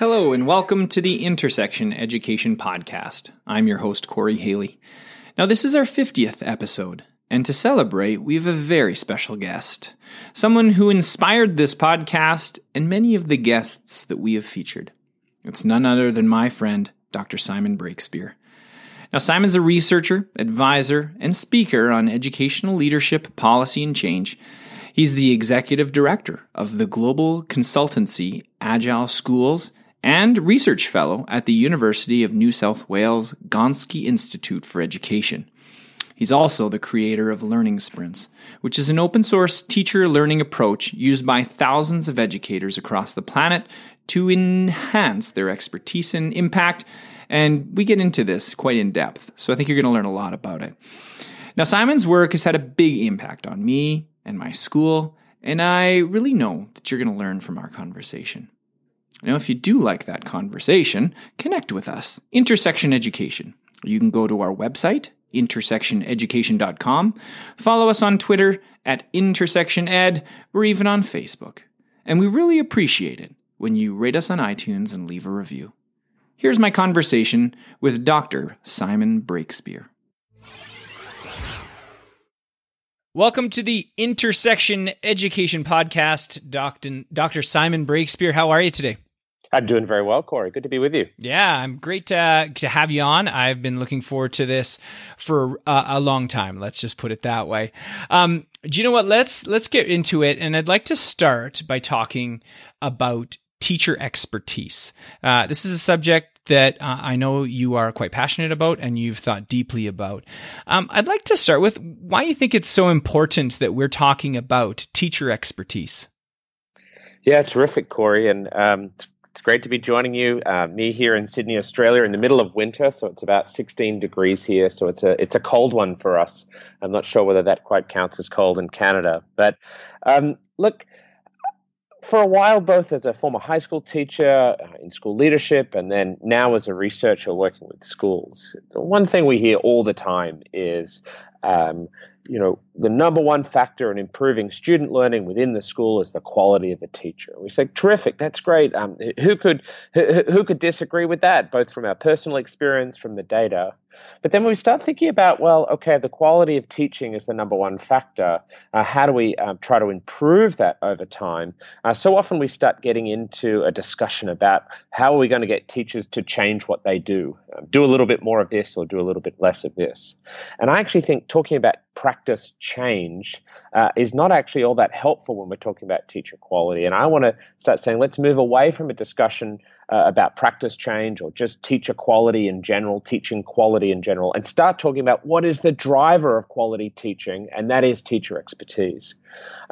Hello, and welcome to the Intersection Education Podcast. I'm your host, Corey Haley. Now, this is our 50th episode, and to celebrate, we have a very special guest. Someone who inspired this podcast and many of the guests that we have featured. It's none other than my friend, Dr. Simon Breakspear. Now, Simon's a researcher, advisor, and speaker on educational leadership, policy, and change. He's the executive director of the global consultancy Agile Schools and research fellow at the University of New South Wales Gonski Institute for Education. He's also the creator of Learning Sprints, which is an open source teacher learning approach used by thousands of educators across the planet to enhance their expertise and impact. And we get into this quite in depth, so I think you're going to learn a lot about it. Now, Simon's work has had a big impact on me and my school, and I really know that you're going to learn from our conversation. Now, if you do like that conversation, connect with us, Intersection Education. You can go to our website, intersectioneducation.com, follow us on Twitter at intersectioned, or even on Facebook. And we really appreciate it when you rate us on iTunes and leave a review. Here's my conversation with Dr. Simon Breakspear. Welcome to the Intersection Education Podcast, Dr. Simon Breakspear. How are you today? I'm doing very well, Corey. Good to be with you. Yeah, I'm great to, to have you on. I've been looking forward to this for uh, a long time. Let's just put it that way. Um, do you know what? Let's let's get into it, and I'd like to start by talking about teacher expertise. Uh, this is a subject that uh, I know you are quite passionate about and you've thought deeply about. Um, I'd like to start with why you think it's so important that we're talking about teacher expertise. Yeah, terrific, Corey, and um, it's great to be joining you. Uh, me here in Sydney, Australia, in the middle of winter, so it's about 16 degrees here. So it's a it's a cold one for us. I'm not sure whether that quite counts as cold in Canada, but um, look. For a while, both as a former high school teacher uh, in school leadership, and then now as a researcher working with schools, one thing we hear all the time is um, you know, the number one factor in improving student learning within the school is the quality of the teacher. We say, terrific, that's great. Um, who could who, who, could disagree with that, both from our personal experience, from the data? But then we start thinking about, well, okay, the quality of teaching is the number one factor. Uh, how do we um, try to improve that over time? Uh, so often we start getting into a discussion about how are we going to get teachers to change what they do, um, do a little bit more of this or do a little bit less of this. And I actually think talking about practice change uh, is not actually all that helpful when we're talking about teacher quality. And I want to start saying let's move away from a discussion uh, about practice change or just teacher quality in general, teaching quality in general, and start talking about what is the driver of quality teaching, and that is teacher expertise.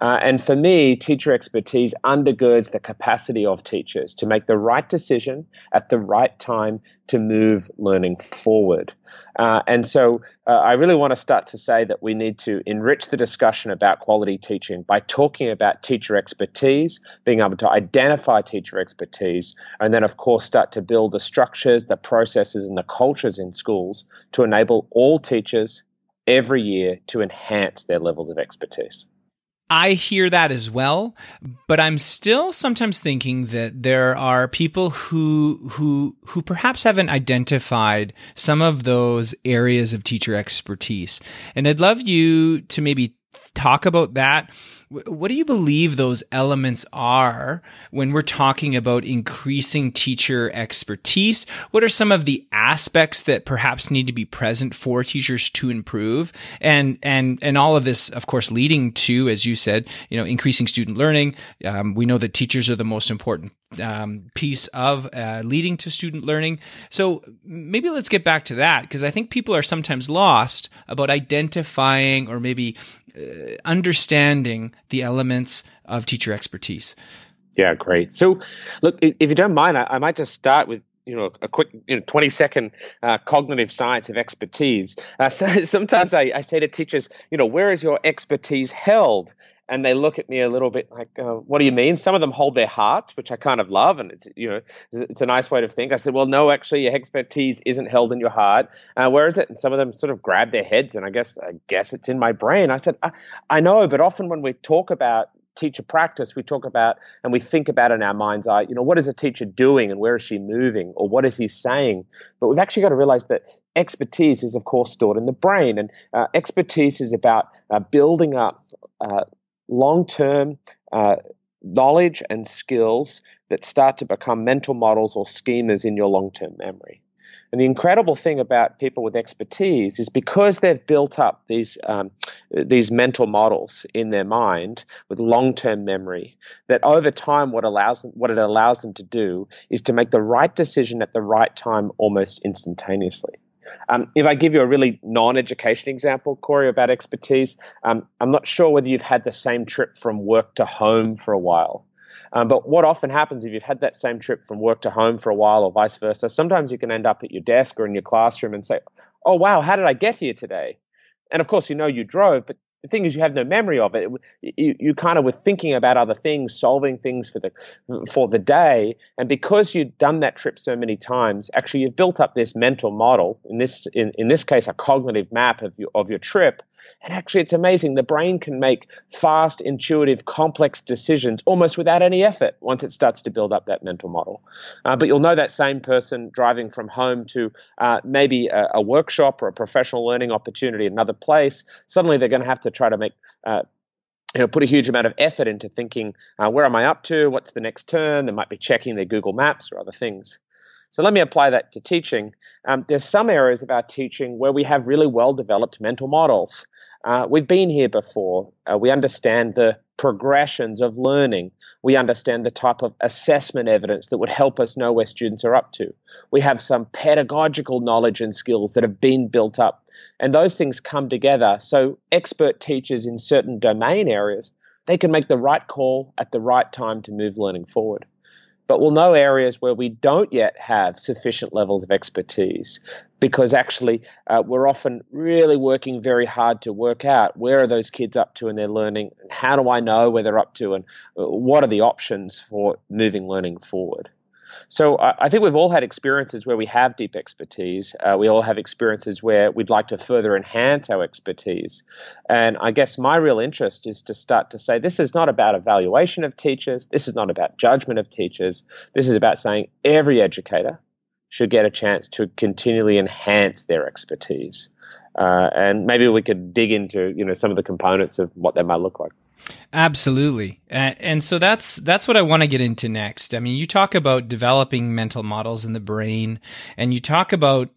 Uh, and for me, teacher expertise undergirds the capacity of teachers to make the right decision at the right time to move learning forward. Uh, and so uh, I really want to start to say that we need to enrich the discussion about quality teaching by talking about teacher expertise, being able to identify teacher expertise, and then, of course, start to build the structures, the processes, and the cultures in schools to enable all teachers every year to enhance their levels of expertise. I hear that as well, but I'm still sometimes thinking that there are people who who who perhaps haven't identified some of those areas of teacher expertise. And I'd love you to maybe talk about that? What do you believe those elements are when we're talking about increasing teacher expertise? What are some of the aspects that perhaps need to be present for teachers to improve? And, and, and all of this, of course, leading to, as you said, you know, increasing student learning. Um, we know that teachers are the most important um, piece of uh, leading to student learning. So maybe let's get back to that because I think people are sometimes lost about identifying or maybe understanding the elements of teacher expertise. Yeah, great. So, look, if you don't mind, I, I might just start with you know a quick you know 20 second uh, cognitive science of expertise uh, so sometimes I, I, say to teachers you know where is your expertise held and they look at me a little bit like, uh, "What do you mean?" Some of them hold their hearts, which I kind of love, and it's you know it's a nice way to think. I said, "Well, no, actually, your expertise isn't held in your heart. Uh, where is it?" And some of them sort of grab their heads, and I guess I guess it's in my brain. I said, I, "I know, but often when we talk about teacher practice, we talk about and we think about in our mind's eye, you know, what is a teacher doing and where is she moving or what is he saying? But we've actually got to realize that expertise is, of course, stored in the brain, and uh, expertise is about uh, building up uh, long term uh, knowledge and skills that start to become mental models or schemas in your long term memory. And the incredible thing about people with expertise is because they've built up these um, these mental models in their mind with long term memory, that over time, what allows them, what it allows them to do is to make the right decision at the right time almost instantaneously. Um, if I give you a really non-education example, Corey, about expertise, um, I'm not sure whether you've had the same trip from work to home for a while. Um, but what often happens if you've had that same trip from work to home for a while or vice versa, sometimes you can end up at your desk or in your classroom and say, oh, wow, how did I get here today? And of course, you know you drove, but the thing is you have no memory of it. You, you kind of were thinking about other things solving things for the for the day. And because you've done that trip so many times actually you've built up this mental model in this in, in this case a cognitive map of your of your trip and actually, it's amazing. The brain can make fast, intuitive, complex decisions almost without any effort once it starts to build up that mental model. Uh, but you'll know that same person driving from home to uh, maybe a, a, workshop or a professional learning opportunity in another place. Suddenly, they're going to have to try to make uh, you know, put a huge amount of effort into thinking, uh, where am I up to? What's the next turn? They might be checking their Google Maps or other things. So let me apply that to teaching. Um, there's some areas of our teaching where we have really well developed mental models. Uh, we've been here before. Uh, we understand the progressions of learning. We understand the type of assessment evidence that would help us know where students are up to. We have some pedagogical knowledge and skills that have been built up. And those things come together. So expert teachers in certain domain areas, they can make the right call at the right time to move learning forward but we'll know areas where we don't yet have sufficient levels of expertise because actually uh, we're often really working very hard to work out where are those kids up to in their learning and how do I know where they're up to and uh, what are the options for moving learning forward. So I think we've all had experiences where we have deep expertise. Uh, we all have experiences where we'd like to further enhance our expertise. And I guess my real interest is to start to say this is not about evaluation of teachers. This is not about judgment of teachers. This is about saying every educator should get a chance to continually enhance their expertise. Uh, and maybe we could dig into you know some of the components of what that might look like. Absolutely. And so that's that's what I want to get into next. I mean, you talk about developing mental models in the brain and you talk about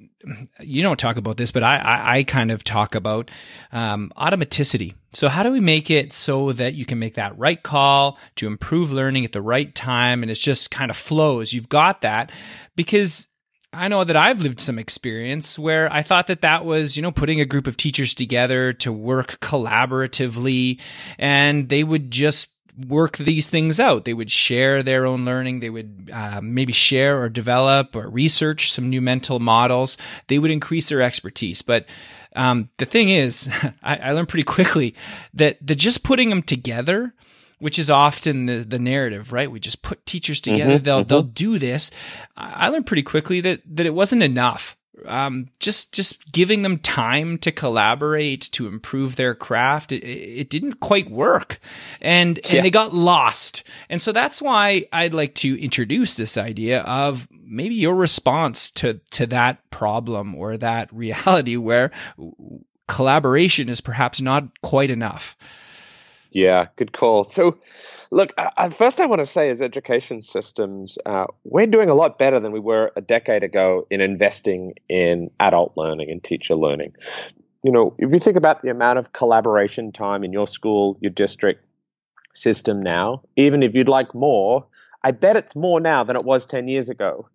you don't talk about this, but I, I, I kind of talk about um, automaticity. So, how do we make it so that you can make that right call to improve learning at the right time and it just kind of flows? You've got that because I know that I've lived some experience where I thought that that was, you know, putting a group of teachers together to work collaboratively and they would just work these things out. They would share their own learning. They would uh, maybe share or develop or research some new mental models. They would increase their expertise. But um, the thing is, I, I learned pretty quickly that the just putting them together which is often the, the narrative, right? We just put teachers mm-hmm, together. Mm-hmm, they'll, mm-hmm. they'll do this. I learned pretty quickly that, that it wasn't enough. Um, just, just giving them time to collaborate, to improve their craft. It, it didn't quite work and, and yeah. they got lost. And so that's why I'd like to introduce this idea of maybe your response to, to that problem or that reality where collaboration is perhaps not quite enough. Yeah, good call. So, look, uh, first I want to say, as education systems, uh, we're doing a lot better than we were a decade ago in investing in adult learning and teacher learning. You know, if you think about the amount of collaboration time in your school, your district system now, even if you'd like more, I bet it's more now than it was 10 years ago.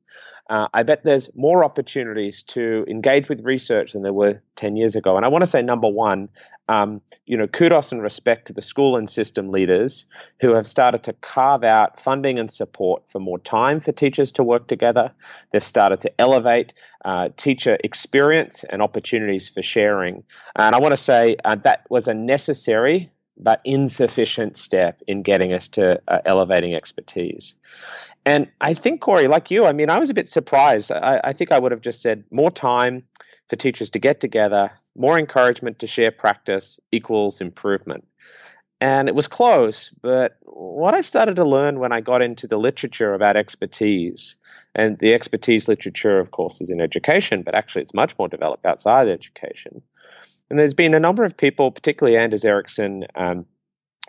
Uh, I bet there's more opportunities to engage with research than there were 10 years ago. And I want to say, number one, um, you know, kudos and respect to the school and system leaders who have started to carve out funding and support for more time for teachers to work together. They've started to elevate uh, teacher experience and opportunities for sharing. And I want to say uh, that was a necessary but insufficient step in getting us to uh, elevating expertise. And I think, Corey, like you, I mean, I was a bit surprised. I, I, think I would have just said more time for teachers to get together, more encouragement to share practice equals improvement. And it was close, but what I started to learn when I got into the literature about expertise, and the expertise literature, of course, is in education, but actually it's much more developed outside education. And there's been a number of people, particularly Anders Ericsson, um,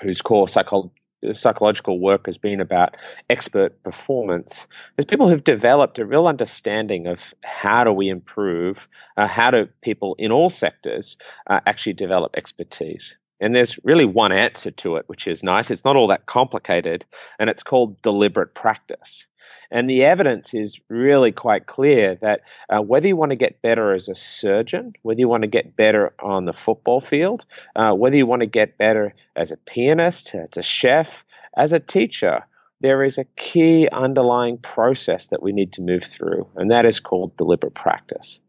whose core psychology psychological work has been about expert performance. There's people who've developed a real understanding of how do we improve, uh, how do people in all sectors uh, actually develop expertise. And there's really one answer to it, which is nice. It's not all that complicated, and it's called deliberate practice. And the evidence is really quite clear that uh, whether you want to get better as a surgeon, whether you want to get better on the football field, uh, whether you want to get better as a pianist, as a chef, as a teacher, there is a key underlying process that we need to move through, and that is called deliberate practice.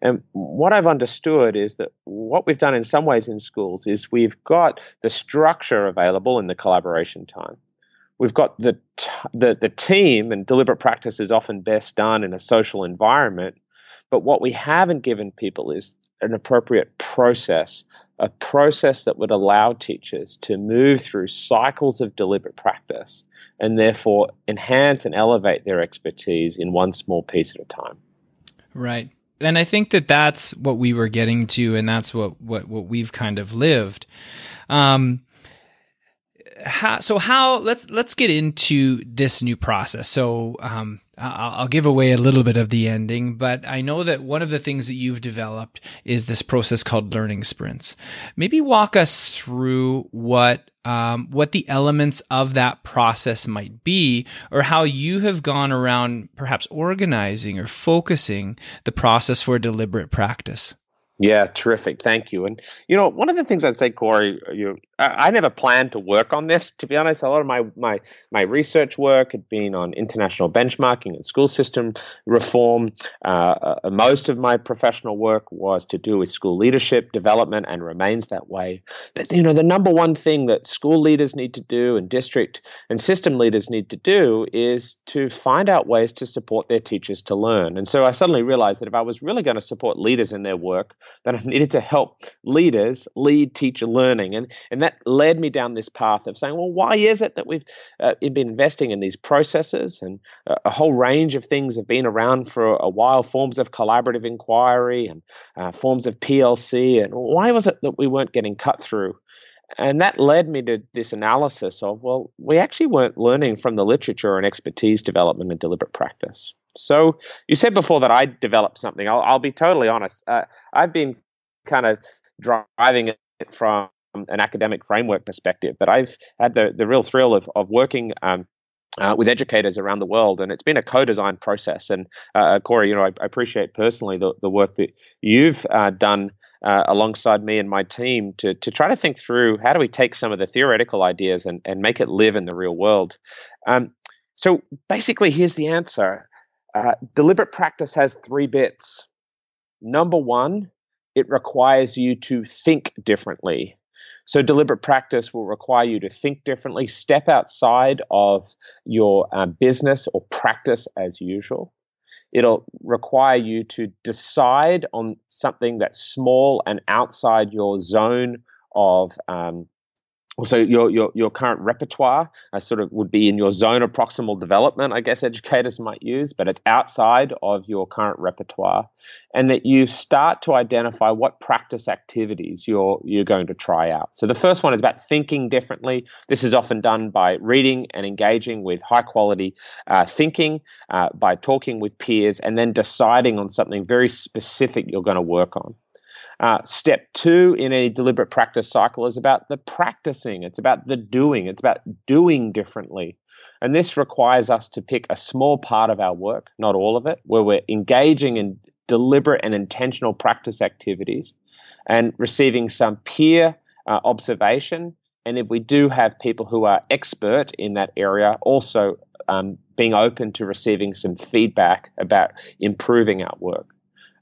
And what I've understood is that what we've done in some ways in schools is we've got the structure available in the collaboration time. We've got the, the the team and deliberate practice is often best done in a social environment but what we haven't given people is an appropriate process a process that would allow teachers to move through cycles of deliberate practice and therefore enhance and elevate their expertise in one small piece at a time. Right and i think that that's what we were getting to and that's what what, what we've kind of lived um, how, so how let's let's get into this new process. So um, I'll, give away a little bit of the ending, but I know that one of the things that you've developed is this process called learning sprints. Maybe walk us through what um, what the elements of that process might be, or how you have gone around perhaps organizing or focusing the process for deliberate practice. Yeah, terrific. Thank you. And you know, one of the things I'd say, Corey, you, I, I, never planned to work on this. To be honest, a lot of my my my research work had been on international benchmarking and school system reform. Uh, uh, most of my professional work was to do with school leadership development, and remains that way. But you know, the number one thing that school leaders need to do, and district and system leaders need to do, is to find out ways to support their teachers to learn. And so I suddenly realized that if I was really going to support leaders in their work that I needed to help leaders lead teacher learning. And, and that led me down this path of saying, well, why is it that we've uh, been investing in these processes? And a, whole range of things have been around for a while forms of collaborative inquiry and uh, forms of PLC. And why was it that we weren't getting cut through? And that led me to this analysis of well we actually weren't learning from the literature and expertise development and deliberate practice so you said before that I developed something. I'll, I'll be totally honest. Uh, I've been kind of driving it from an academic framework perspective, but I've had the, the real thrill of, of working um, uh, with educators around the world, and it's been a co-design process. And uh, Corey, you know, I, I, appreciate personally the, the work that you've uh, done uh, alongside me and my team to to try to think through how do we take some of the theoretical ideas and and make it live in the real world. Um, so basically, here's the answer. Uh, deliberate practice has three bits. Number one, it requires you to think differently. So, deliberate practice will require you to think differently, step outside of your uh, business or practice as usual. It'll require you to decide on something that's small and outside your zone of um, also your your, your current repertoire uh, sort of would be in your zone of proximal development i guess educators might use but it's outside of your current repertoire. And that you start to identify what practice activities you're you're going to try out. So the first one is about thinking differently. This is often done by reading and engaging with high quality uh, thinking uh, by talking with peers and then deciding on something very specific you're going to work on uh, step two in a deliberate practice cycle is about the practicing. It's about the doing. It's about doing differently. And this requires us to pick a small part of our work, not all of it, where we're engaging in deliberate and intentional practice activities and receiving some peer uh, observation. And if we do have people who are expert in that area, also um, being open to receiving some feedback about improving our work.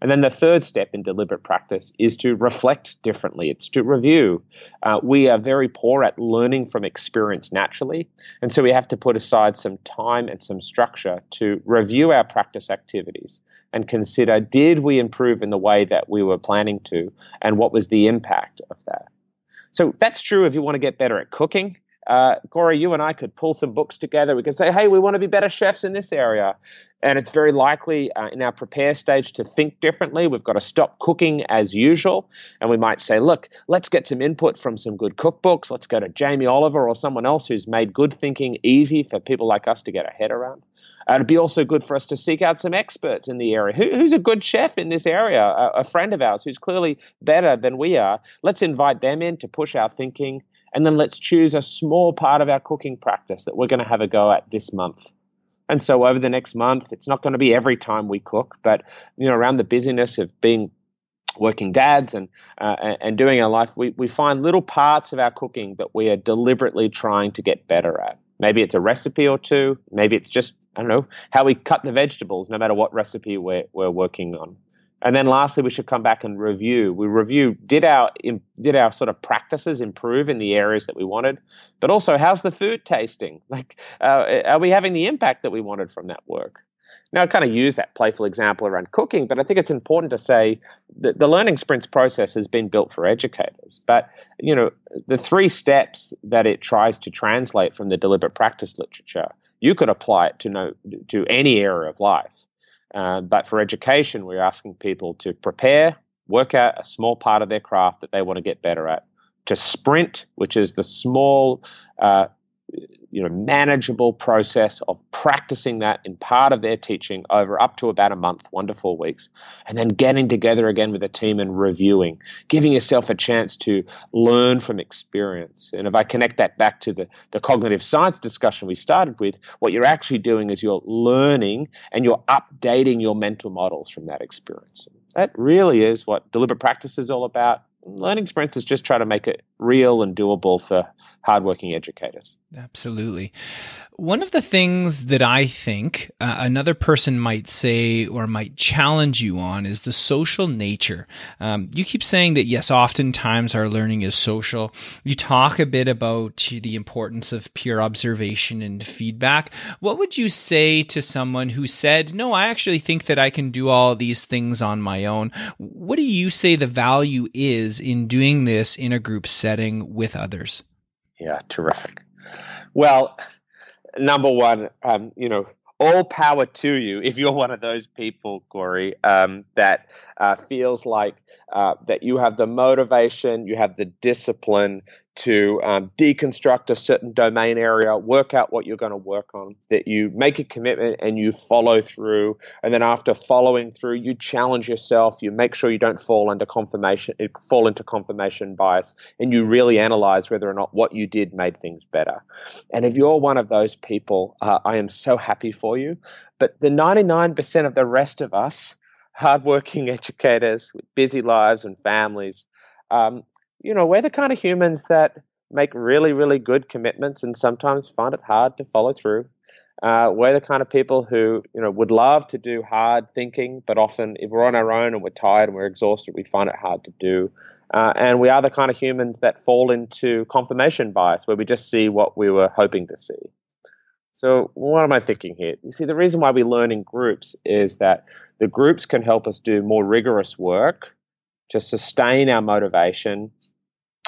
And then the third step in deliberate practice is to reflect differently. It's to review. Uh, we are very poor at learning from experience naturally. And so we have to put aside some time and some structure to review our practice activities and consider did we improve in the way that we were planning to? And what was the impact of that? So that's true if you want to get better at cooking uh, Corey, you and I could pull some books together. We could say, hey, we want to be better chefs in this area. And it's very likely uh, in our prepare stage to think differently. We've got to stop cooking as usual. And we might say, look, let's get some input from some good cookbooks. Let's go to Jamie Oliver or someone else who's made good thinking easy for people like us to get our head around. Uh, it'd be also good for us to seek out some experts in the area. Who, who's a good chef in this area? A, a friend of ours who's clearly better than we are. Let's invite them in to push our thinking and then let's choose a small part of our cooking practice that we're going to have a go at this month. And so over the next month, it's not going to be every time we cook, but you know, around the busyness of being working dads and uh, and doing our life, we we find little parts of our cooking that we are deliberately trying to get better at. Maybe it's a recipe or two. Maybe it's just I don't know how we cut the vegetables, no matter what recipe we're we're working on. And then lastly, we should come back and review. We review did our did our sort of practices improve in the areas that we wanted, but also how's the food tasting? Like, uh, are we having the impact that we wanted from that work? Now, I kind of use that playful example around cooking, but I think it's important to say that the learning sprints process has been built for educators. But you know, the three steps that it tries to translate from the deliberate practice literature, you could apply it to no to any area of life. Uh, but for education, we're asking people to prepare, work out a small part of their craft that they want to get better at, to sprint, which is the small uh, you know manageable process of practicing that in part of their teaching over up to about a month one to four weeks and then getting together again with a team and reviewing giving yourself a chance to learn from experience. And if i connect that back to the, the cognitive science discussion we started with what you're actually doing is you're learning and you're updating your mental models from that experience. That really is what deliberate practice is all about. Learning sprints is just try to make it real and doable for hardworking educators. Absolutely. One of the things that I think uh, another person might say or might challenge you on is the social nature. Um, you keep saying that, yes, oftentimes our learning is social. You talk a bit about the importance of peer observation and feedback. What would you say to someone who said, no, I actually think that I can do all these things on my own? What do you say the value is in doing this in a group setting with others? Yeah, terrific. Well, number one, um, you know, all power to you if you're one of those people, Corey, um, that uh, feels like uh, that you have the motivation, you have the discipline to um, deconstruct a certain domain area, work out what you're going to work on, that you make a commitment and you follow through. And then after following through, you challenge yourself, you make sure you don't fall into confirmation, fall into confirmation bias, and you really analyze whether or not what you did made things better. And if you're one of those people, uh, I am so happy for you. But the 99% of the rest of us, hardworking educators with busy lives and families, um, you know, we're the kind of humans that make really, really good commitments and sometimes find it hard to follow through. Uh, we're the kind of people who, you know, would love to do hard thinking, but often if we're on our own and we're tired and we're exhausted, we find it hard to do. Uh, and we are the kind of humans that fall into confirmation bias, where we just see what we were hoping to see. So, what am I thinking here? You see, the reason why we learn in groups is that the groups can help us do more rigorous work to sustain our motivation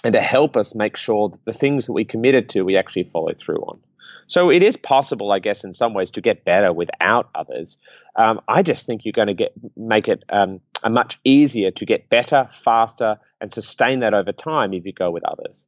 and to help us make sure that the things that we committed to we actually follow through on. So it is possible, I guess, in some ways, to get better without others. Um, I just think you're going to get make it um, a much easier to get better, faster, and sustain that over time if you go with others.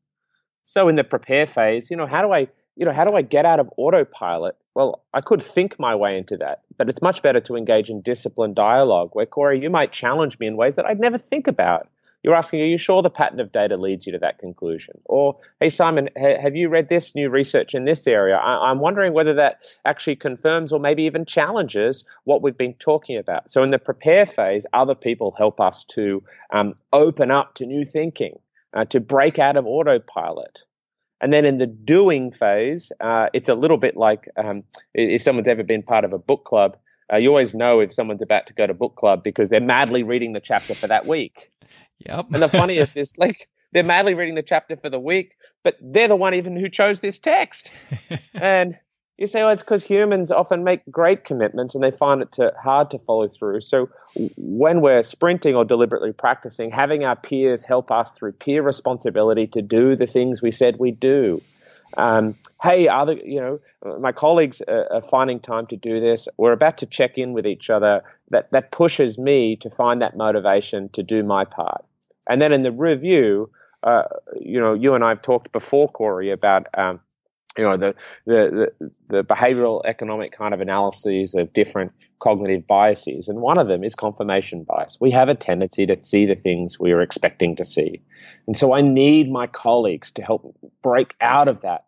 So in the prepare phase, you know, how do I, you know, how do I get out of autopilot? Well, I could think my way into that, but it's much better to engage in disciplined dialogue where Corey, you might challenge me in ways that I'd never think about. You're asking, are you sure the pattern of data leads you to that conclusion? Or, hey, Simon, ha- have you read this new research in this area? I- I'm wondering whether that actually confirms or maybe even challenges what we've been talking about. So, in the prepare phase, other people help us to um, open up to new thinking, uh, to break out of autopilot. And then in the doing phase, uh, it's a little bit like um, if someone's ever been part of a book club, uh, you always know if someone's about to go to book club because they're madly reading the chapter for that week. Yep. and the funniest is like they're madly reading the chapter for the week, but they're the one even who chose this text. and you say, well, it's because humans often make great commitments and they find it to, hard to follow through. So when we're sprinting or deliberately practicing, having our peers help us through peer responsibility to do the things we said we'd do. Um, hey, other, you know, my colleagues are, are, finding time to do this. We're about to check in with each other. That that pushes me to find that motivation to do my part. And then in the review, uh, you know, you and I have talked before, Corey, about um, you know the, the, the the behavioral economic kind of analyses of different cognitive biases, and one of them is confirmation bias. We have a tendency to see the things we are expecting to see, and so I need my colleagues to help break out of that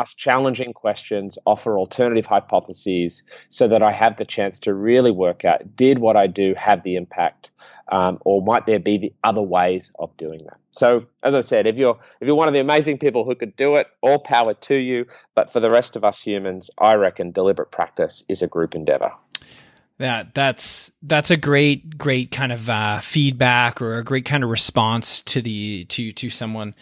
ask challenging questions, offer alternative hypotheses so that I have the chance to really work out did what I do have the impact um, or might there be the other ways of doing that? So, as I said, if you're if you're one of the amazing people who could do it, all power to you. But for the rest of us humans, I reckon deliberate practice is a group endeavor. Yeah, that's that's a great great kind of uh, feedback or a great kind of response to the to to someone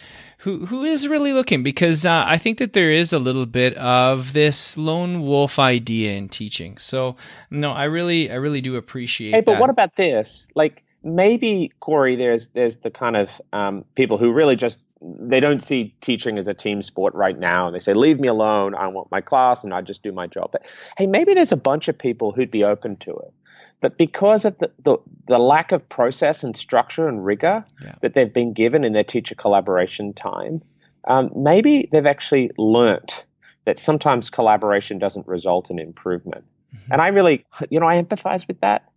who who is really looking because uh, I think that there is a little bit of this lone wolf idea in teaching. So no, I really I really do appreciate. Hey, but that. what about this? Like maybe Corey, there's there's the kind of um, people who really just they don't see teaching as a team sport right now. And They say, leave me alone. I want my class and I just do my job. But hey, maybe there's a bunch of people who'd be open to it. But because of the, the, the lack of process and structure and rigor yeah. that they've been given in their teacher collaboration time, um, maybe they've actually learnt that sometimes collaboration doesn't result in improvement. Mm-hmm. And I really, you know, I empathize with that.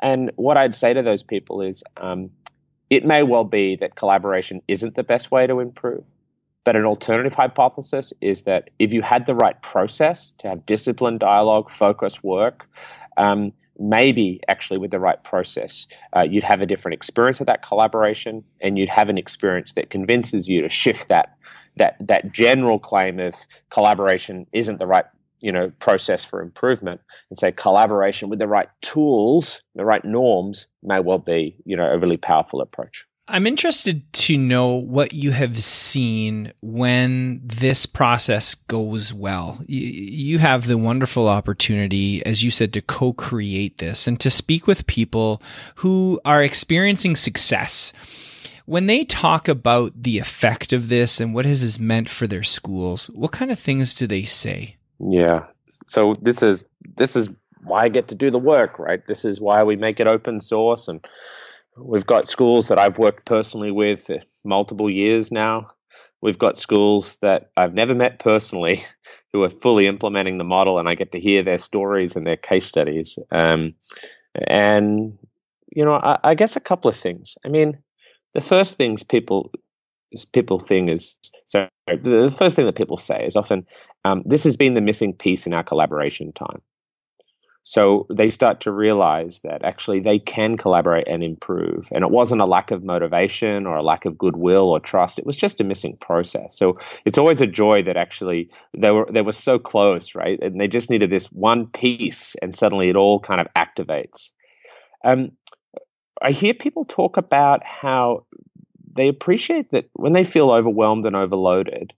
And what I'd say to those people is, um, it may well be that collaboration isn't the best way to improve. But an alternative hypothesis is that if you had the right process to have disciplined dialogue, focus work, um, maybe actually with the right process, uh, you'd have a different experience of that collaboration, and you'd have an experience that convinces you to shift that that that general claim of collaboration isn't the right you know process for improvement and say collaboration with the right tools the right norms may well be you know a really powerful approach. I'm interested to know what you have seen when this process goes well. You have the wonderful opportunity as you said to co-create this and to speak with people who are experiencing success. When they talk about the effect of this and what has this meant for their schools, what kind of things do they say? Yeah. So this is this is why I get to do the work, right? This is why we make it open source and we've got schools that I've worked personally with multiple years now. We've got schools that I've never met personally who are fully implementing the model and I get to hear their stories and their case studies. Um, and you know, I, I guess a couple of things. I mean, the first things people people thing is so the first thing that people say is often um, this has been the missing piece in our collaboration time. So they start to realize that actually they can collaborate and improve and it wasn't a lack of motivation or a lack of goodwill or trust it was just a missing process. So it's always a joy that actually they were they were so close right? And they just needed this one piece and suddenly it all kind of activates. Um, I hear people talk about how they appreciate that when they feel overwhelmed and overloaded,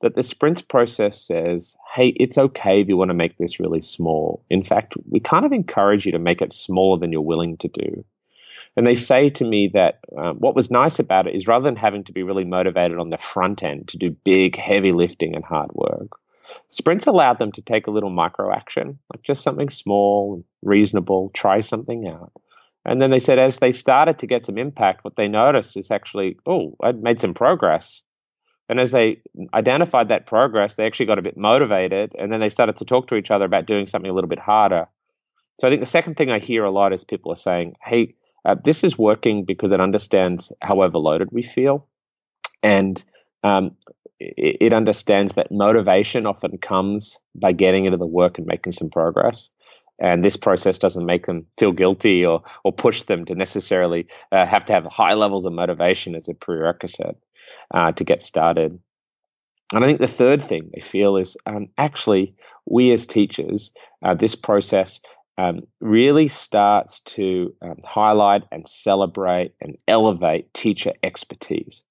that the sprints process says, hey, it's okay if you want to make this really small. In fact, we kind of encourage you to make it smaller than you're willing to do. And they say to me that um, what was nice about it is rather than having to be really motivated on the front end to do big, heavy lifting and hard work, sprints allowed them to take a little micro action, like just something small, reasonable, try something out. And then they said as they started to get some impact, what they noticed is actually, oh, I'd made some progress. And as they identified that progress, they actually got a bit motivated and then they started to talk to each other about doing something a little bit harder. So I think the second thing I hear a lot is people are saying, hey, uh, this is working because it understands how overloaded we feel. And um, it, it understands that motivation often comes by getting into the work and making some progress and this process doesn't make them feel guilty or or push them to necessarily uh, have to have high levels of motivation as a prerequisite uh, to get started. And I think the third thing they feel is um, actually we as teachers, uh, this process um, really starts to um, highlight and celebrate and elevate teacher expertise.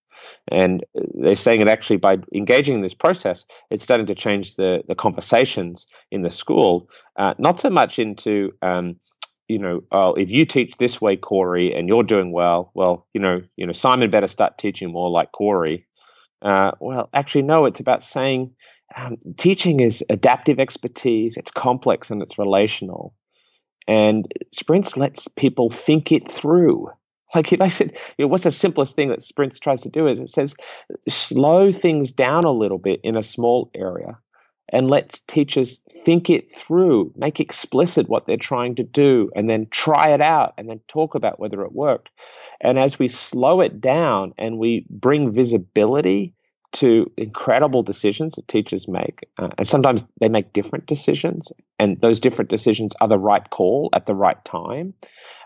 And they're saying it actually by engaging in this process, it's starting to change the, the conversations in the school, uh, not so much into, um, you know, oh, if you teach this way, Corey, and you're doing well, well, you know, you know, Simon better start teaching more like Corey. Uh, well, actually, no. It's about saying um, teaching is adaptive expertise. It's complex and it's relational, and sprints lets people think it through. Like I said, you know, what's the simplest thing that Sprints tries to do is it says slow things down a little bit in a small area and let teachers think it through, make explicit what they're trying to do, and then try it out and then talk about whether it worked. And as we slow it down and we bring visibility to incredible decisions that teachers make. Uh, and sometimes they make different decisions, and those different decisions are the right call at the right time.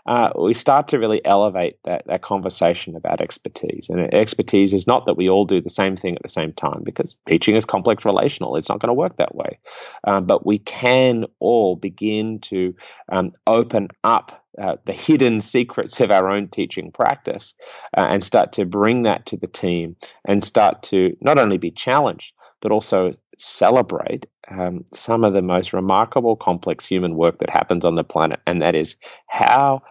Uh, we start to really elevate that, that conversation about expertise. And expertise is not that we all do the same thing at the same time, because teaching is complex relational. It's not going to work that way. Um, but we can all begin to um, open up uh, the hidden secrets of our own teaching practice uh, and start to bring that to the team and start to not only be challenged, but also celebrate um, some of the most remarkable, complex human work that happens on the planet. And that is how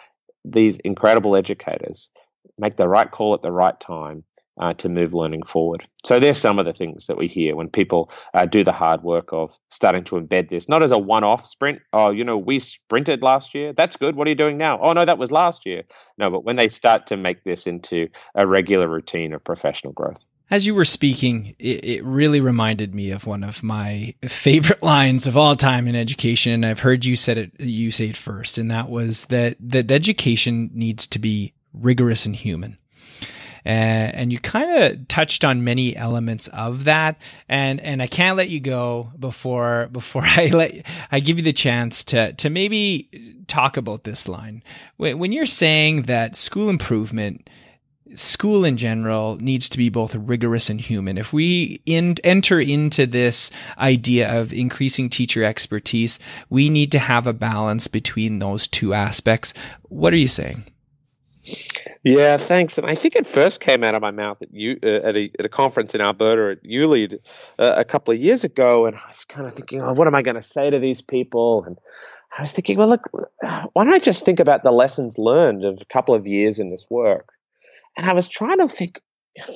these incredible educators make the right call at the right time uh, to move learning forward. So there's some of the things that we hear when people uh, do the hard work of starting to embed this, not as a one-off sprint. Oh, you know, we sprinted last year. That's good. What are you doing now? Oh no, that was last year. No, but when they start to make this into a regular routine of professional growth. As you were speaking, it, it, really reminded me of one of my favorite lines of all time in education. And I've heard you said it, you say it first. And that was that, that education needs to be rigorous and human. Uh, and you kind of touched on many elements of that. And, and I can't let you go before, before I let, I give you the chance to, to maybe talk about this line. When, when you're saying that school improvement, school in general needs to be both rigorous and human. If we in, enter into this idea of increasing teacher expertise, we need to have a balance between those two aspects. What are you saying? Yeah, thanks. And I think it first came out of my mouth at uh, at, a, at a conference in Alberta at ULEAD uh, a couple of years ago, and I was kind of thinking, oh, what am I going to say to these people? And I was thinking, well, look, why don't I just think about the lessons learned of a couple of years in this work? And I was trying to think,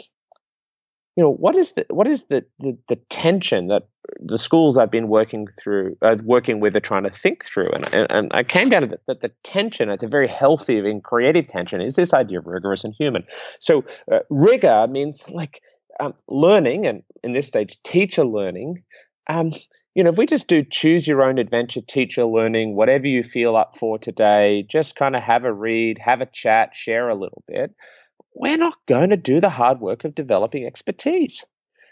you know what is the what is the the, the tension that the schools I've been working through uh, working with are trying to think through? And, and, and I came down to that the, the tension it's a very healthy and creative tension is this idea of rigorous and human. So uh, rigor means like um, learning and in this stage teacher learning. Um, you know if we just do choose your own adventure teacher learning whatever you feel up for today just kind of have a read have a chat share a little bit we're not going to do the hard work of developing expertise.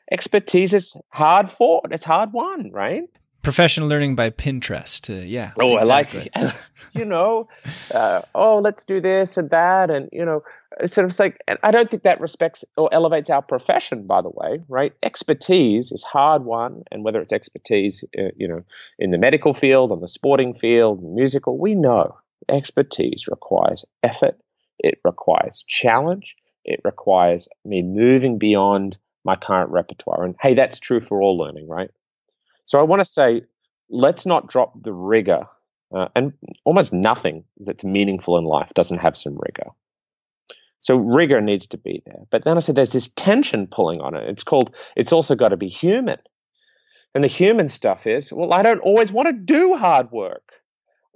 Expertise is hard fought, it's hard won, right? Professional learning by Pinterest. Uh, yeah. Oh, exactly. I like, you know, uh, oh, let's do this and that. And, you know, it's sort of like, I don't think that respects or elevates our profession, by the way, right? Expertise is hard won. And whether it's expertise, uh, you know, in the medical field, on the sporting field, musical, we know expertise requires effort it requires challenge. It requires me moving beyond my current repertoire. And hey, that's true for all learning, right? So I want to say, let's not drop the rigor. Uh, and almost nothing that's meaningful in life doesn't have some rigor. So rigor needs to be there. But then I said there's this tension pulling on it. It's called, it's also got to be human. And the human stuff is, well, I don't always want to do hard work.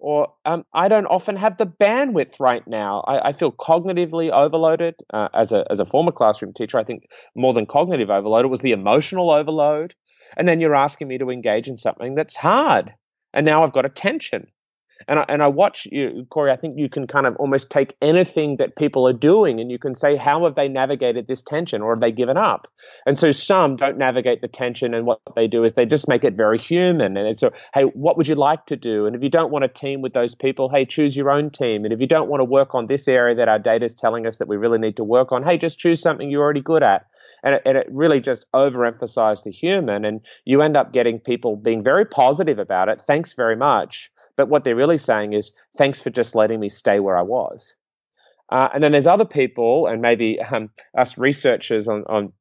Or um, I don't often have the bandwidth right now. I, I feel cognitively overloaded. Uh, as, a, as a former classroom teacher, I think more than cognitive overload, it was the emotional overload. And then you're asking me to engage in something that's hard. And now I've got a tension. And I, and I watch you, Corey. I think you can kind of almost take anything that people are doing and you can say, how have they navigated this tension or have they given up? And so some don't navigate the tension, and what they do is they just make it very human. And so, hey, what would you like to do? And if you don't want to team with those people, hey, choose your own team. And if you don't want to work on this area that our data is telling us that we really need to work on, hey, just choose something you're already good at. And it, and it really just overemphasized the human, and you end up getting people being very positive about it. Thanks very much but what they're really saying is, thanks for just letting me stay where I was. Uh, and then there's other people, and maybe um, us researchers on, on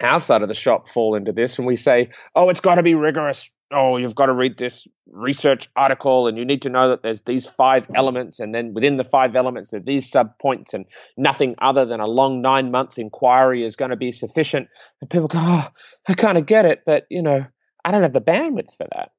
our side of the shop fall into this, and we say, oh, it's got to be rigorous. Oh, you've got to read this research article, and you need to know that there's these five elements, and then within the five elements, there are these sub points, and nothing other than a long nine month inquiry is going to be sufficient. And people go, oh, I kind of get it, but you know, I don't have the bandwidth for that.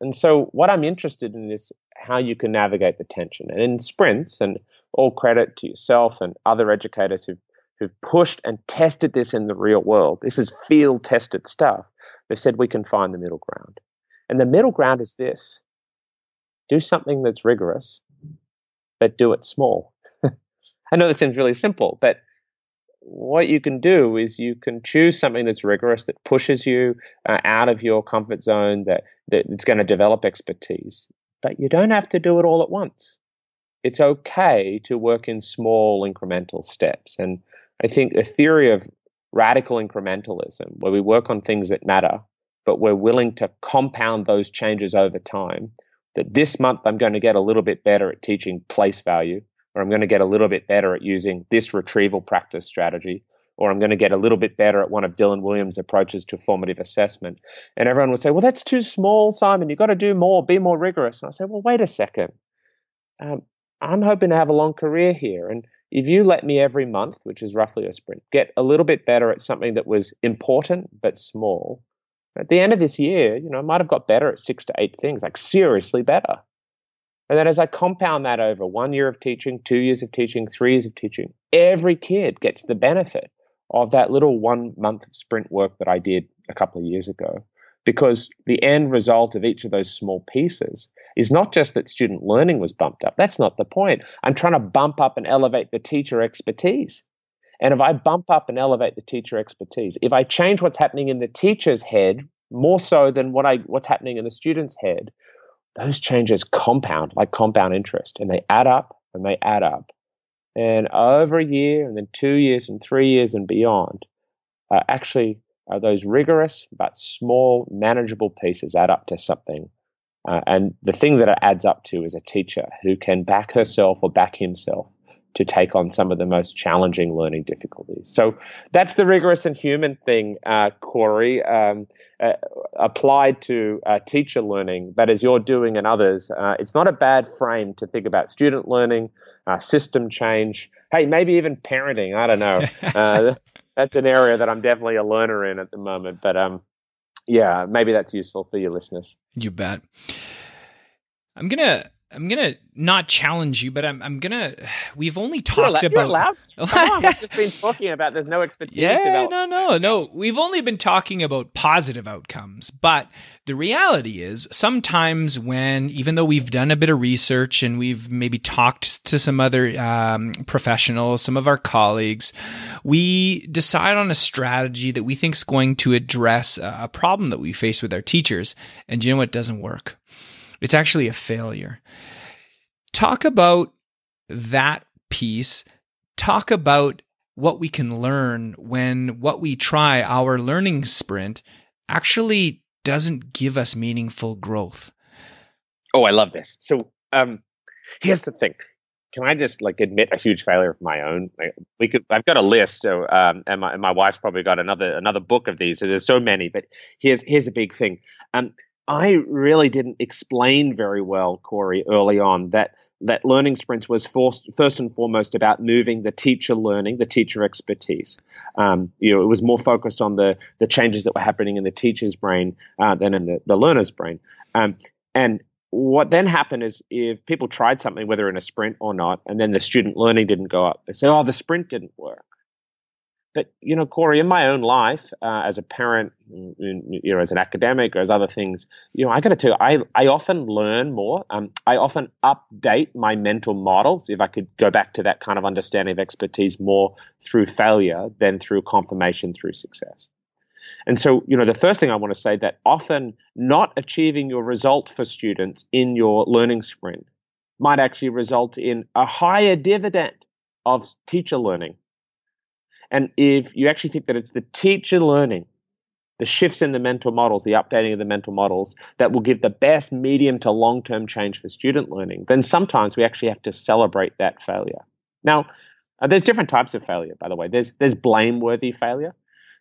And so, what I'm interested in is how you can navigate the tension. And in sprints, and all credit to yourself and other educators who've, who've pushed and tested this in the real world, this is field tested stuff. They've said we can find the middle ground. And the middle ground is this do something that's rigorous, but do it small. I know that seems really simple, but what you can do is you can choose something that's rigorous that pushes you uh, out of your comfort zone that that it's going to develop expertise but you don't have to do it all at once. It's okay to work in small incremental steps and i think a theory of radical incrementalism where we work on things that matter but we're willing to compound those changes over time that this month i'm going to get a little bit better at teaching place value or I'm going to get a little bit better at using this retrieval practice strategy, or I'm going to get a little bit better at one of Dylan Wiliam's approaches to formative assessment. And everyone would say, well, that's too small, Simon. You've got to do more, be more rigorous. And I say, well, wait a second. Um, I'm hoping to have a long career here. And if you let me every month, which is roughly a sprint, get a little bit better at something that was important but small, at the end of this year, you know, I might have got better at six to eight things, like seriously better. And then as I compound that over one year of teaching, two years of teaching, three years of teaching, every kid gets the benefit of that little one month sprint work that I did a couple of years ago. Because the end result of each of those small pieces is not just that student learning was bumped up. That's not the point. I'm trying to bump up and elevate the teacher expertise. And if I bump up and elevate the teacher expertise, if I change what's happening in the teacher's head more so than what I what's happening in the student's head, those changes compound like compound interest and they add up and they add up. And over a year and then two years and three years and beyond, uh, actually, uh, those rigorous but small, manageable pieces add up to something. Uh, and the thing that it adds up to is a teacher who can back herself or back himself to take on some of the most challenging learning difficulties. So that's the rigorous and human thing, uh, Corey, um, uh, applied to uh, teacher learning. But as you're doing and others, uh, it's not a bad frame to think about student learning, uh, system change, hey, maybe even parenting. I don't know. Uh, that's an area that I'm definitely a learner in at the moment. But um, yeah, maybe that's useful for your listeners. You bet. I'm gonna I'm gonna not challenge you, but I'm I'm gonna. We've only talked you're about. You're Come on, we've just been talking about. There's no expertise. Yeah, no, no, no. We've only been talking about positive outcomes, but the reality is sometimes when, even though we've done a bit of research and we've maybe talked to some other um, professionals, some of our colleagues, we decide on a strategy that we think is going to address a problem that we face with our teachers, and you know what doesn't work it's actually a failure. Talk about that piece. Talk about what we can learn when what we try, our learning sprint, actually doesn't give us meaningful growth. Oh, I love this. So, um, here's the thing. Can I just like admit a huge failure of my own? we could. I've got a list. So, um, and my, and my wife's probably got another another book of these. So there's so many. But here's here's a big thing. Um, I really didn't explain very well, Corey, early on that that learning sprints was first, first and foremost about moving the teacher learning, the teacher expertise. Um, you know, it was more focused on the the changes that were happening in the teacher's brain uh, than in the, the learner's brain. Um, and what then happened is if people tried something, whether in a sprint or not, and then the student learning didn't go up, they say, "Oh, the sprint didn't work." But you know, Corey, in my own life, uh, as a parent, you know, as an academic, or as other things, you know, I got to tell you, I I often learn more. Um, I often update my mental models. If I could go back to that kind of understanding of expertise more through failure than through confirmation through success. And so, you know, the first thing I want to say that often not achieving your result for students in your learning sprint might actually result in a higher dividend of teacher learning and if you actually think that it's the teacher learning, the shifts in the mental models, the updating of the mental models that will give the best medium to long term change for student learning, then sometimes we actually have to celebrate that failure. Now, uh, there's different types of failure, by the way. There's there's blameworthy failure.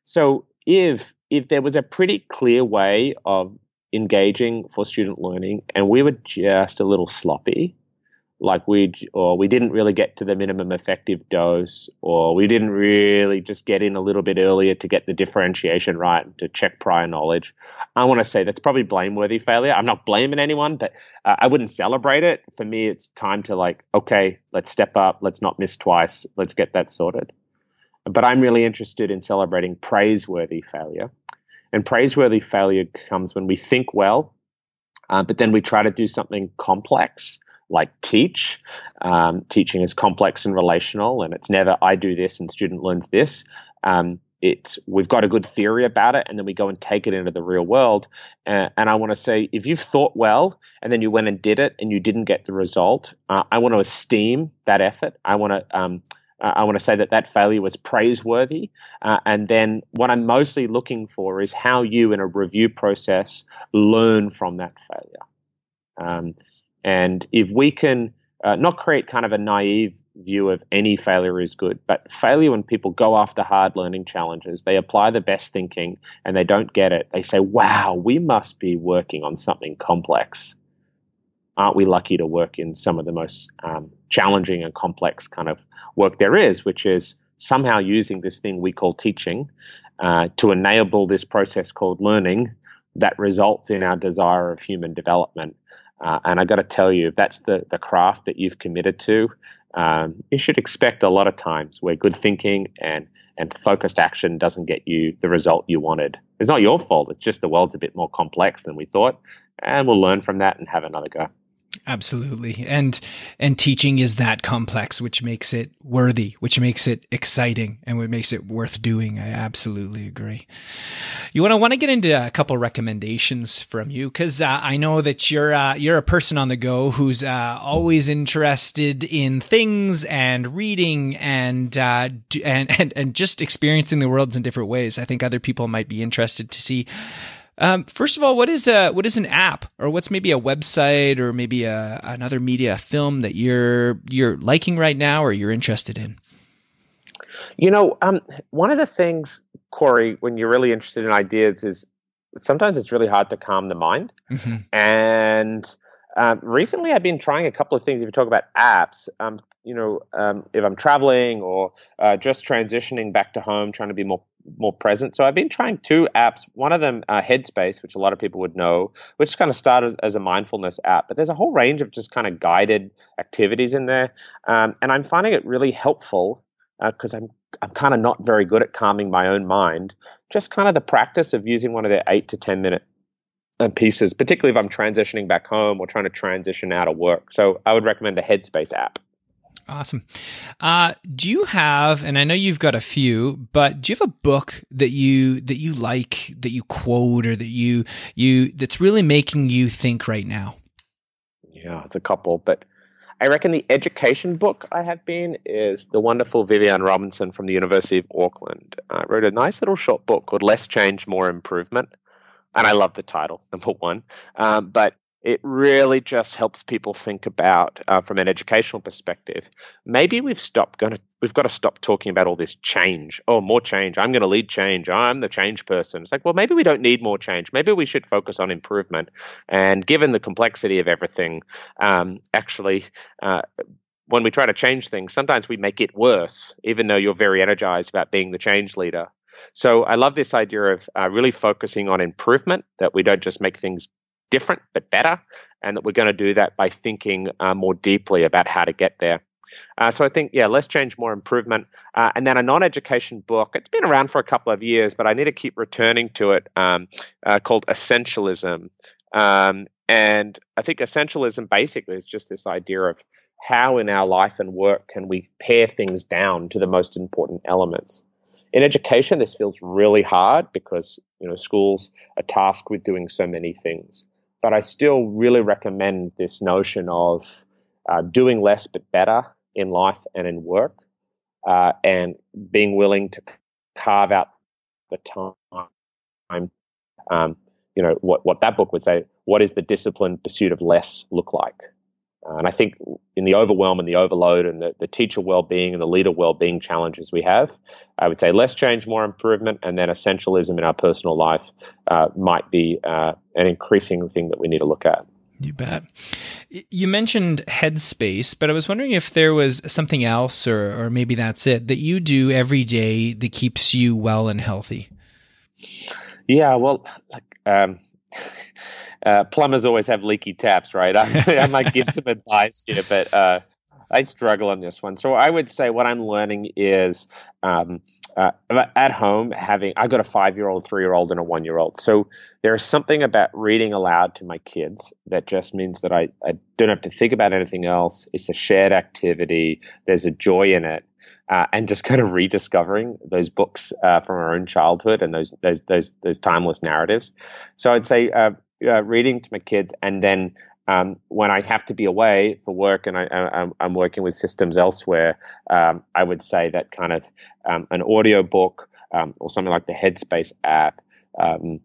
So if if there was a pretty clear way of engaging for student learning and we were just a little sloppy, like we or we didn't really get to the minimum effective dose or we didn't really just get in a little bit earlier to get the differentiation right to check prior knowledge. I want to say that's probably blameworthy failure. I'm not blaming anyone but uh, i wouldn't celebrate it. For me it's time to like okay let's step up. Let's not miss twice. Let's get that sorted. But i'm really interested in celebrating praiseworthy failure. And praiseworthy failure comes when we think well uh, but then we try to do something complex like teach. Um, teaching is complex and relational, and it's never I do this and student learns this. Um, it's we've got a good theory about it, and then we go and take it into the real world. Uh, and I want to say, if you've thought well, and then you went and did it, and you didn't get the result, uh, I want to esteem that effort. I want to. Um, I want to say that that failure was praiseworthy. Uh, and then what I'm mostly looking for is how you, in a review process, learn from that failure. Um, and if we can uh, not create kind of a naive view of any failure is good, but failure when people go after hard learning challenges, they apply the best thinking and they don't get it. They say, wow, we must be working on something complex. Aren't we lucky to work in some of the most um, challenging and complex kind of work there is, which is somehow using this thing we call teaching uh, to enable this process called learning that results in our desire of human development. Uh, and I got to tell you, if that's the, the craft that you've committed to, um, you should expect a lot of times where good thinking and, and focused action doesn't get you the result you wanted. It's not your fault. It's just the world's a bit more complex than we thought. And we'll learn from that and have another go. Absolutely. And and teaching is that complex, which makes it worthy, which makes it exciting and what makes it worth doing. I absolutely agree. You want to want to get into a couple recommendations from you cuz uh, I know that you're uh, you're a person on the go who's uh, always interested in things and reading and uh, and and and just experiencing the worlds in different ways. I think other people might be interested to see um, first of all, what is a what is an app, or what's maybe a website, or maybe a, another media film that you're you're liking right now, or you're interested in? You know, um, one of the things, Corey, when you're really interested in ideas, is sometimes it's really hard to calm the mind. Mm-hmm. And um, recently, I've been trying a couple of things. If you talk about apps, um, you know, um, if I'm traveling or uh, just transitioning back to home, trying to be more more present. So I've been trying two apps. One of them, uh, Headspace, which a lot of people would know, which kind of started as a mindfulness app, but there's a whole range of just kind of guided activities in there, um, and I'm finding it really helpful because uh, I'm I'm kind of not very good at calming my own mind. Just kind of the practice of using one of their eight to ten minute uh, pieces, particularly if I'm transitioning back home or trying to transition out of work. So I would recommend the Headspace app. Awesome. Uh, do you have, and I know you've got a few, but do you have a book that you that you like, that you quote, or that you you that's really making you think right now? Yeah, it's a couple, but I reckon the education book I have been is the wonderful Viviane Robinson from the University of Auckland. I uh, wrote a nice little short book called Less Change, More Improvement, and I love the title. Number one, um, but it really just helps people think about uh, from an educational perspective. Maybe we've stopped going to we've got to stop talking about all this change. Oh, more change. I'm going to lead change. I'm the change person. It's like, well, maybe we don't need more change. Maybe we should focus on improvement. And given the complexity of everything, um, actually. Uh, when we try to change things, sometimes we make it worse, even though you're very energized about being the change leader. So I love this idea of uh, really focusing on improvement, that we don't just make things different but better, and that we're going to do that by thinking uh, more deeply about how to get there. Uh, so I think, yeah, less change, more improvement. Uh, and then a non-education book. It's been around for a couple of years, but I need to keep returning to it. Um, uh, called Essentialism, um, and I think essentialism basically is just this idea of how in our life and work can we pare things down to the most important elements. In education, this feels really hard because you know schools are tasked with doing so many things. But I still really recommend this notion of uh, doing less but better in life and in work, uh, and being willing to carve out the time. Um, you know what what that book would say. What is the disciplined pursuit of less look like? Uh, and I think in the overwhelm and the overload and the, the teacher well-being and the leader well-being challenges we have, I would say less change, more improvement, and then essentialism in our personal life uh, might be uh, an increasing thing that we need to look at. You bet. You mentioned Headspace, but I was wondering if there was something else, or, or maybe that's it, that you do every day that keeps you well and healthy. Yeah, well, like um, uh, plumbers always have leaky taps, right? I, I might give some advice here, but uh, I struggle on this one. So I would say what I'm learning is um, uh, at home having I've got a five year old, three year old, and a one year old. So there's something about reading aloud to my kids that just means that I, I don't have to think about anything else. It's a shared activity. There's a joy in it. Uh, and just kind of rediscovering those books uh, from our own childhood and those those those, those timeless narratives. So I'd say uh, uh, reading to my kids, and then um, when I have to be away for work and I, am working with systems elsewhere, um, I would say that kind of um, an audio book um, or something like the Headspace app. Um,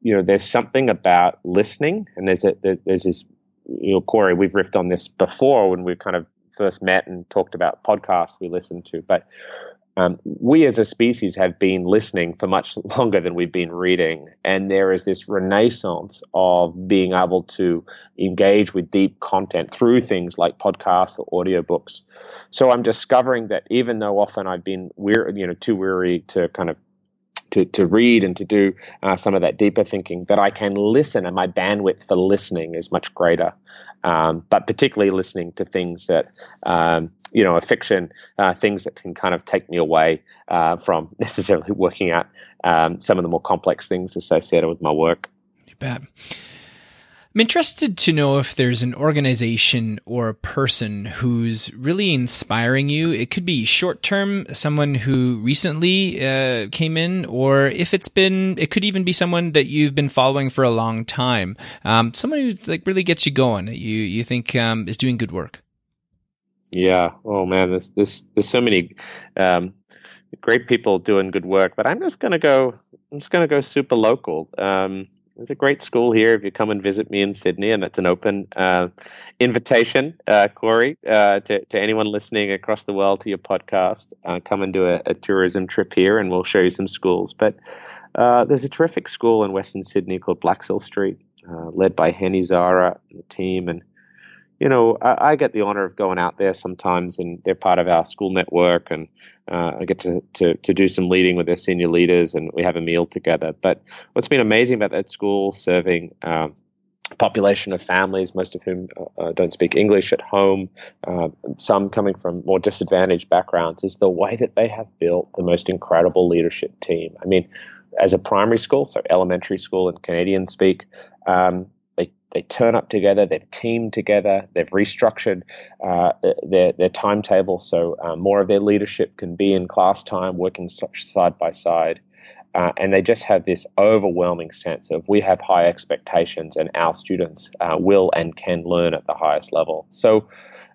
you know, there's something about listening, and there's a, there's this. You know, Corey, we've riffed on this before when we kind of first met and talked about podcasts we listened to, but um, we as a species have been listening for much longer than we've been reading. And there is this renaissance of being able to engage with deep content through things like podcasts or audiobooks. So I'm discovering that even though often I've been weary, you know, too weary to kind of to, to read and to do uh, some of that deeper thinking, that I can listen and my bandwidth for listening is much greater. Um, but particularly listening to things that, um, you know, a fiction, uh, things that can kind of take me away uh, from necessarily working out um, some of the more complex things associated with my work. You bet. I'm interested to know if there's an organization or a person who's really inspiring you. It could be short term, someone who recently uh, came in, or if it's been, it could even be someone that you've been following for a long time. Um, someone who like really gets you going. You you think um, is doing good work. Yeah. Oh man, there's there's, there's so many um, great people doing good work, but I'm just gonna go. I'm just gonna go super local. Um, there's a great school here if you come and visit me in Sydney, and it's an open uh, invitation, uh, Corey, uh, to, to anyone listening across the world to your podcast. Uh, come and do a, a, tourism trip here, and we'll show you some schools. But uh, there's a terrific school in Western Sydney called Blaxcell Street, uh, led by Henny Zara and the team, and you know, I, I, get the honor of going out there sometimes, and they're part of our school network, and uh, I get to, to, to do some leading with their senior leaders, and we have a meal together. But what's been amazing about that school, serving um, population of families, most of whom uh, uh, don't speak English at home, uh, some coming from more disadvantaged backgrounds, is the way that they have built the most incredible leadership team. I mean, as a primary school, so elementary school in Canadian speak, um, they they turn up together, they've teamed together, they've restructured uh, their, their timetable so uh, more of their leadership can be in class time, working side by side. Uh, and they just have this overwhelming sense of we have high expectations and our students uh, will and can learn at the highest level. So,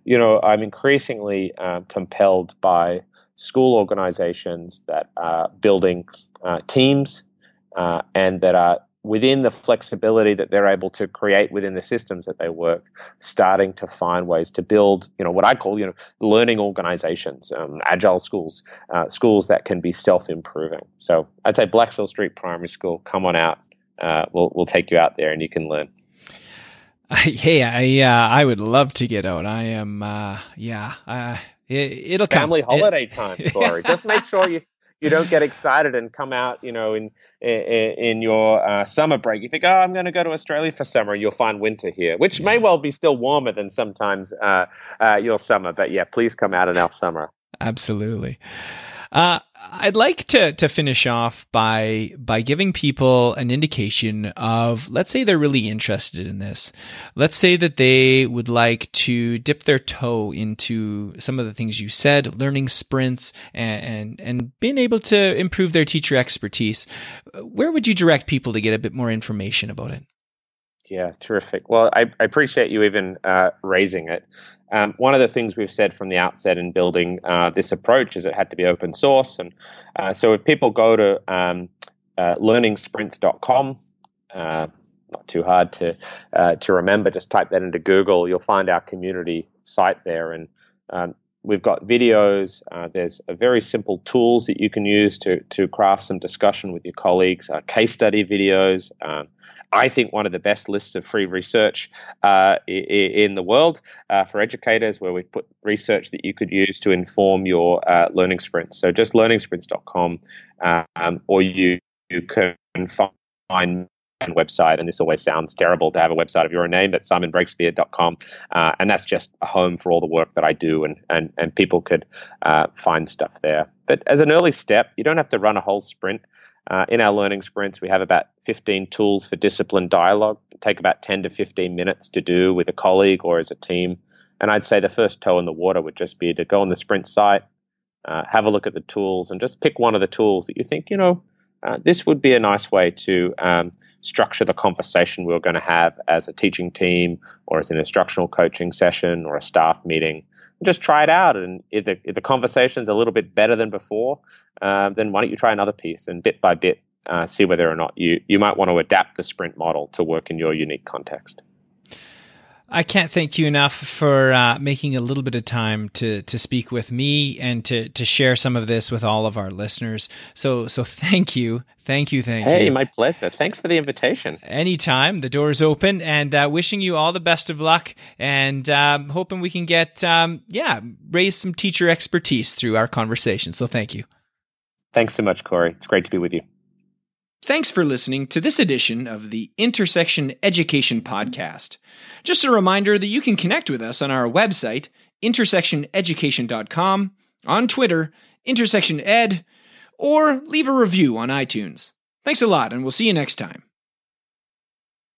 you know, I'm increasingly um, compelled by school organizations that are building uh, teams uh, and that are within the flexibility that they're able to create within the systems that they work, starting to find ways to build, you know, what I call, you know, learning organizations, um, agile schools, uh, schools that can be self-improving. So I'd say Blaxcell Street Primary School, come on out. Uh, we'll we'll take you out there and you can learn. Hey, I uh, I would love to get out. I am, uh, yeah, uh, it, will family come. holiday it, time, Corey. Just make sure you you don't get excited and come out, you know, in in, in your uh, summer break. You think, oh, I'm going to go to Australia for summer. You'll find winter here, which may well be still warmer than sometimes uh, uh, your summer. But yeah, please come out in our summer. Absolutely. Uh, I'd like to to finish off by by giving people an indication of let's say they're really interested in this. Let's say that they would like to dip their toe into some of the things you said, learning sprints and and, and being able to improve their teacher expertise. Where would you direct people to get a bit more information about it? Yeah, terrific. Well, I, I appreciate you even uh, raising it. Um, one of the things we've said from the outset in building uh, this approach is it had to be open source. And uh, so if people go to um, uh, learningsprints.com, uh, not too hard to uh, to remember, just type that into Google, you'll find our community site there. And um, we've got videos. Uh, there's very simple tools that you can use to to craft some discussion with your colleagues. Uh, case study videos. Um, I think one of the best lists of free research uh, in the world uh, for educators, where we put research that you could use to inform your uh, learning sprints. So just learningsprints.com, um, or you, you can find website, and this always sounds terrible to have a website of your own name, but simonbreakspear.com. Uh, and that's just a home for all the work that I do, and, and, and people could uh, find stuff there. But as an early step, you don't have to run a whole sprint. Uh, in our learning sprints, we have about 15 tools for discipline dialogue. take about 10 to 15 minutes to do with a colleague or as a team. And I'd say the first toe in the water would just be to go on the sprint site, uh, have a look at the tools, and just pick one of the tools that you think, you know, uh, this would be a nice way to um, structure the conversation we are going to have as a teaching team or as an instructional coaching session or a staff meeting. Just try it out. And if the, if the conversation's a little bit better than before, uh, then why don't you try another piece and bit by bit uh, see whether or not you, you might want to adapt the sprint model to work in your unique context. I can't thank you enough for uh, making a little bit of time to to speak with me and to to share some of this with all of our listeners. So so thank you, thank you, thank hey, you. Hey, my pleasure. Thanks for the invitation. Anytime, the door's open, and uh, wishing you all the best of luck, and um, hoping we can get um, yeah raise some teacher expertise through our conversation. So thank you. Thanks so much, Corey. It's great to be with you. Thanks for listening to this edition of the Intersection Education Podcast. Just a reminder that you can connect with us on our website, intersectioneducation.com, on Twitter, intersectioned, or leave a review on iTunes. Thanks a lot, and we'll see you next time.